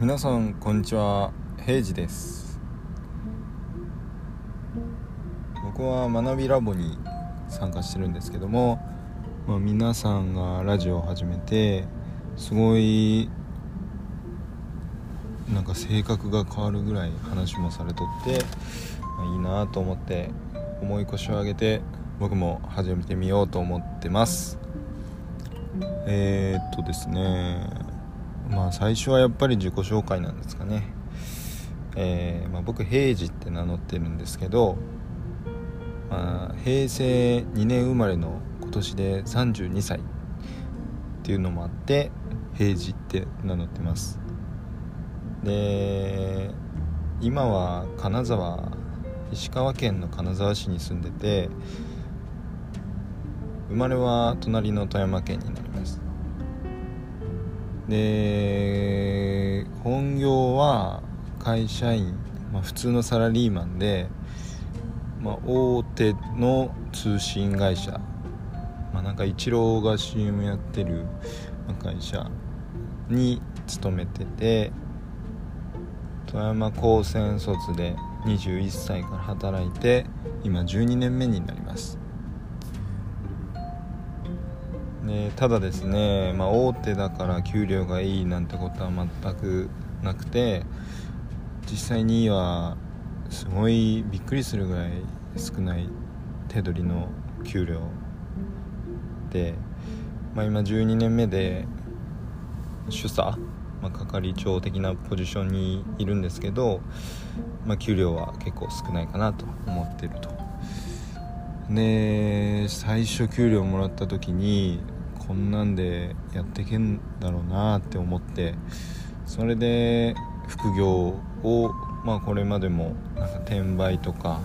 皆さんこんにちは。平治です。僕は学びラボに参加してるんですけども、まあ、皆さんがラジオを始めてすごいなんか性格が変わるぐらい話もされとって、まあ、いいなと思って重い腰を上げて僕も始めてみようと思ってます。えー、っとですねまあ最初はやっぱり自己紹介なんですかね、えー、まあ、僕平治って名乗ってるんですけど、まあ、平成2年生まれの今年で32歳っていうのもあって平治って名乗ってます。で今は金沢石川県の金沢市に住んでて生まれは隣の富山県になります。で本業は会社員、まあ、普通のサラリーマンで、まあ、大手の通信会社、まあ、なんかイチローが CM やってる会社に勤めてて富山高専卒で21歳から働いて今12年目になります。でただですね、まあ、大手だから給料がいいなんてことは全くなくて実際にはすごいびっくりするぐらい少ない手取りの給料で、まあ、今12年目で主査、まあ、係長的なポジションにいるんですけど、まあ、給料は結構少ないかなと思ってると。で最初給料もらった時にこんなんでやってけんだろうなって思ってそれで副業をまあこれまでもなんか転売とか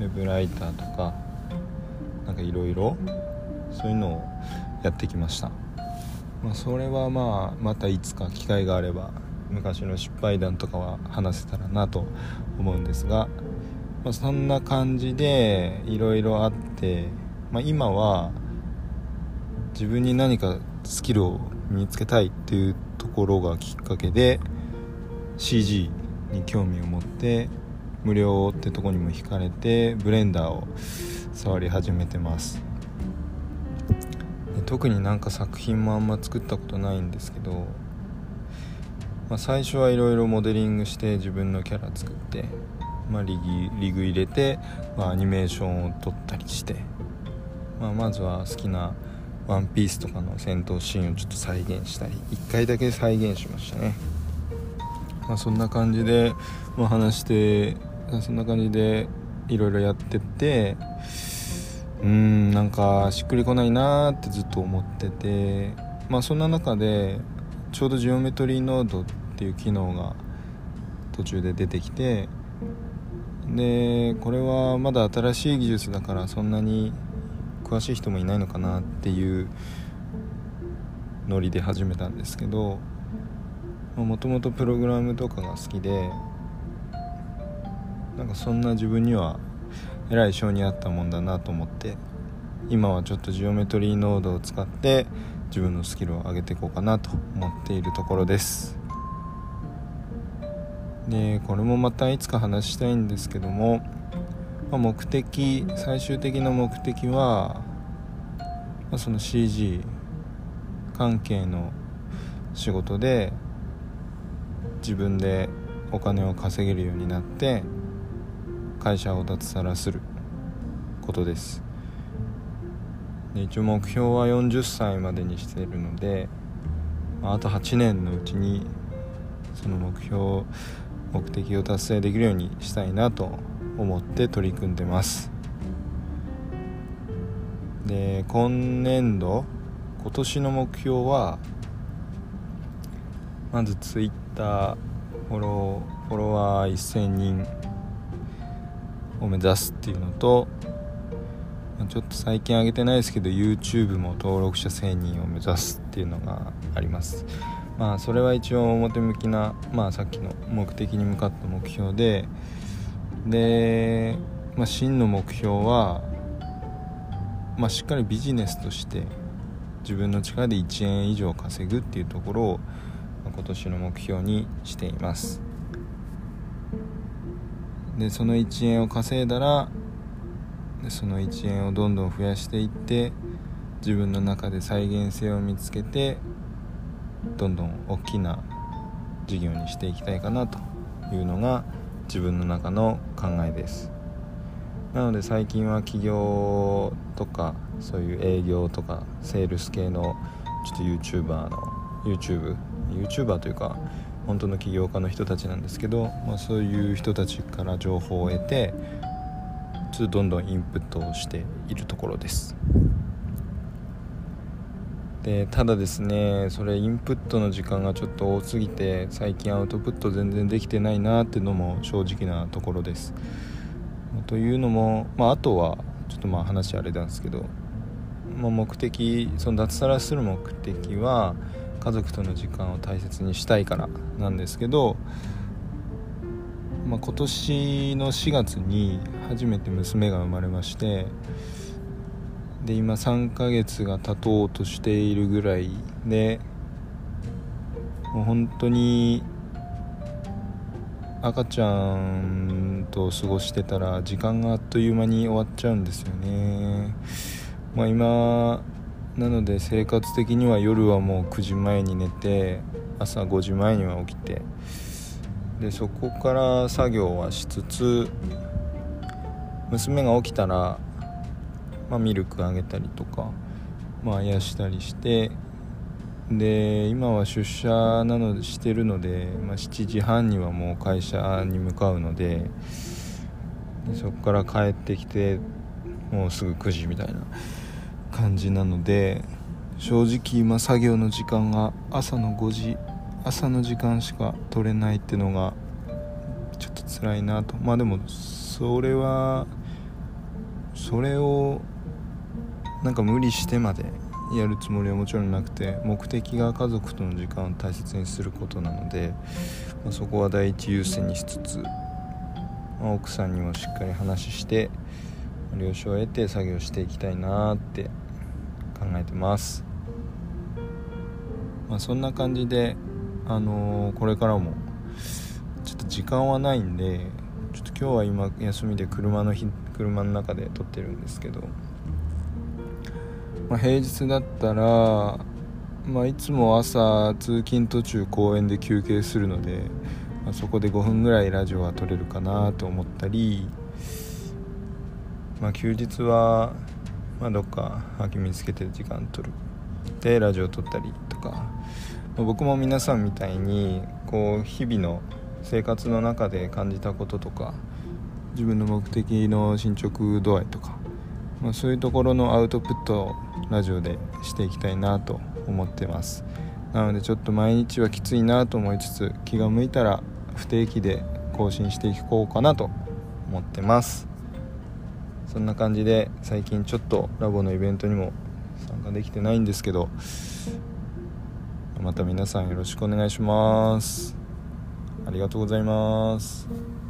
ウェブライターとかなんかいろいろそういうのをやってきました、まあ、それはまあまたいつか機会があれば昔の失敗談とかは話せたらなと思うんですが、まあ、そんな感じでいろいろあって、まあ、今は自分に何かスキルを身につけたいっていうところがきっかけで CG に興味を持って無料ってとこにも惹かれてブレンダーを触り始めてます。特になんか作品もあんま作ったことないんですけど、まあ、最初はいろいろモデリングして自分のキャラ作って、まあ、リリグ入れて、まあ、アニメーションを撮ったりして、まあ、まずは好きなワンピースとかの戦闘シーンをちょっと再現したり1回だけ再現しましたね、まあ、そんな感じで、まあ、話してそんな感じでいろいろやってってうんなんかしっくりこないなってずっと思っててまあそんな中でちょうどジオメトリーノードっていう機能が途中で出てきてでこれはまだ新しい技術だからそんなに詳しい人もいないのかなっていうノリで始めたんですけどもともとプログラムとかが好きでなんかそんな自分にはえらい性に合ったもんだなと思って今はちょっとジオメトリーノードを使って自分のスキルを上げていこうかなと思っているところです。でこれもまたいつか話したいんですけどもまあ、目的最終的な目的は、まあ、その CG 関係の仕事で自分でお金を稼げるようになって会社を脱サラすることです。で一応目標は40歳までにしているのでまあと8年のうちにその目標目的を達成できるようにしたいなと思って取り組んでます。で今年度今年の目標はまず Twitter フォローフォロワー1000人を目指すっていうのとちょっと最近上げてないですけど YouTube も登録者1000人を目指すっていうのがあります。まあそれは一応表向きな、まあ、さっきの目的に向かった目標でで、まあ、真の目標は、まあ、しっかりビジネスとして自分の力で1円以上稼ぐっていうところを今年の目標にしています。でその1円を稼いだらその1円をどんどん増やしていって自分の中で再現性を見つけてどんどん大きな事業にしていきたいかなというのが自分の中の考えです。なので最近は起業とかそういう営業とかセールス系のちょっと YouTuber の YouTubeYouTuber というか本当の起業家の人たちなんですけど、まあ、そういう人たちから情報を得てちょっとどんどんインプットをしているところです。でただですねそれインプットの時間がちょっと多すぎて最近アウトプット全然できてないなっていうのも正直なところです。というのも、まあ、あとはちょっとまあ話あれなんですけど、まあ、目的その脱サラする目的は家族との時間を大切にしたいからなんですけど、まあ、今年の4月に初めて娘が生まれましてで今3ヶ月が経とうとしているぐらいでもう本当に赤ちゃんと過ごしてたら時間があっという間に終わっちゃうんですよね。まあ今なので生活的には夜はもう9時前に寝て朝5時前には起きてでそこから作業はしつつ娘が起きたらまあ、ミルクあげたりとか、まあ、やしたりしてで今は出社なのしてるので、まあ、7時半にはもう会社に向かうのでそこから帰ってきてもうすぐ9時みたいな感じなので正直今作業の時間が朝の5時朝の時間しか取れないっていうのがちょっと辛いなと。まあでもそれはそれをなんか無理してまでやるつもりはもちろんなくて目的が家族との時間を大切にすることなので、まあ、そこは第一優先にしつつ、まあ、奥さんにもしっかり話して了承を得て作業していきたいなって考えてます、まあ、そんな感じで、あのー、これからもちょっと時間はないんでちょっと今日は今休みで車の日車の中で撮ってるんですけどまあ、平日だったら、まあ、いつも朝通勤途中公園で休憩するので、まあ、そこで5分ぐらいラジオは撮れるかなと思ったり、まあ、休日は、まあ、どっか秋見つけて時間取るでラジオ撮ったりとか、まあ、僕も皆さんみたいにこう日々の生活の中で感じたこととか自分の目的の進捗度合いとかまあ、そういうところのアウトプットラジオでしていきたいなと思ってます。なのでちょっと毎日はきついなと思いつつ気が向いたら不定期で更新していこうかなと思ってます。そんな感じで最近ちょっとラボのイベントにも参加できてないんですけどまた皆さんよろしくお願いします。ありがとうございます。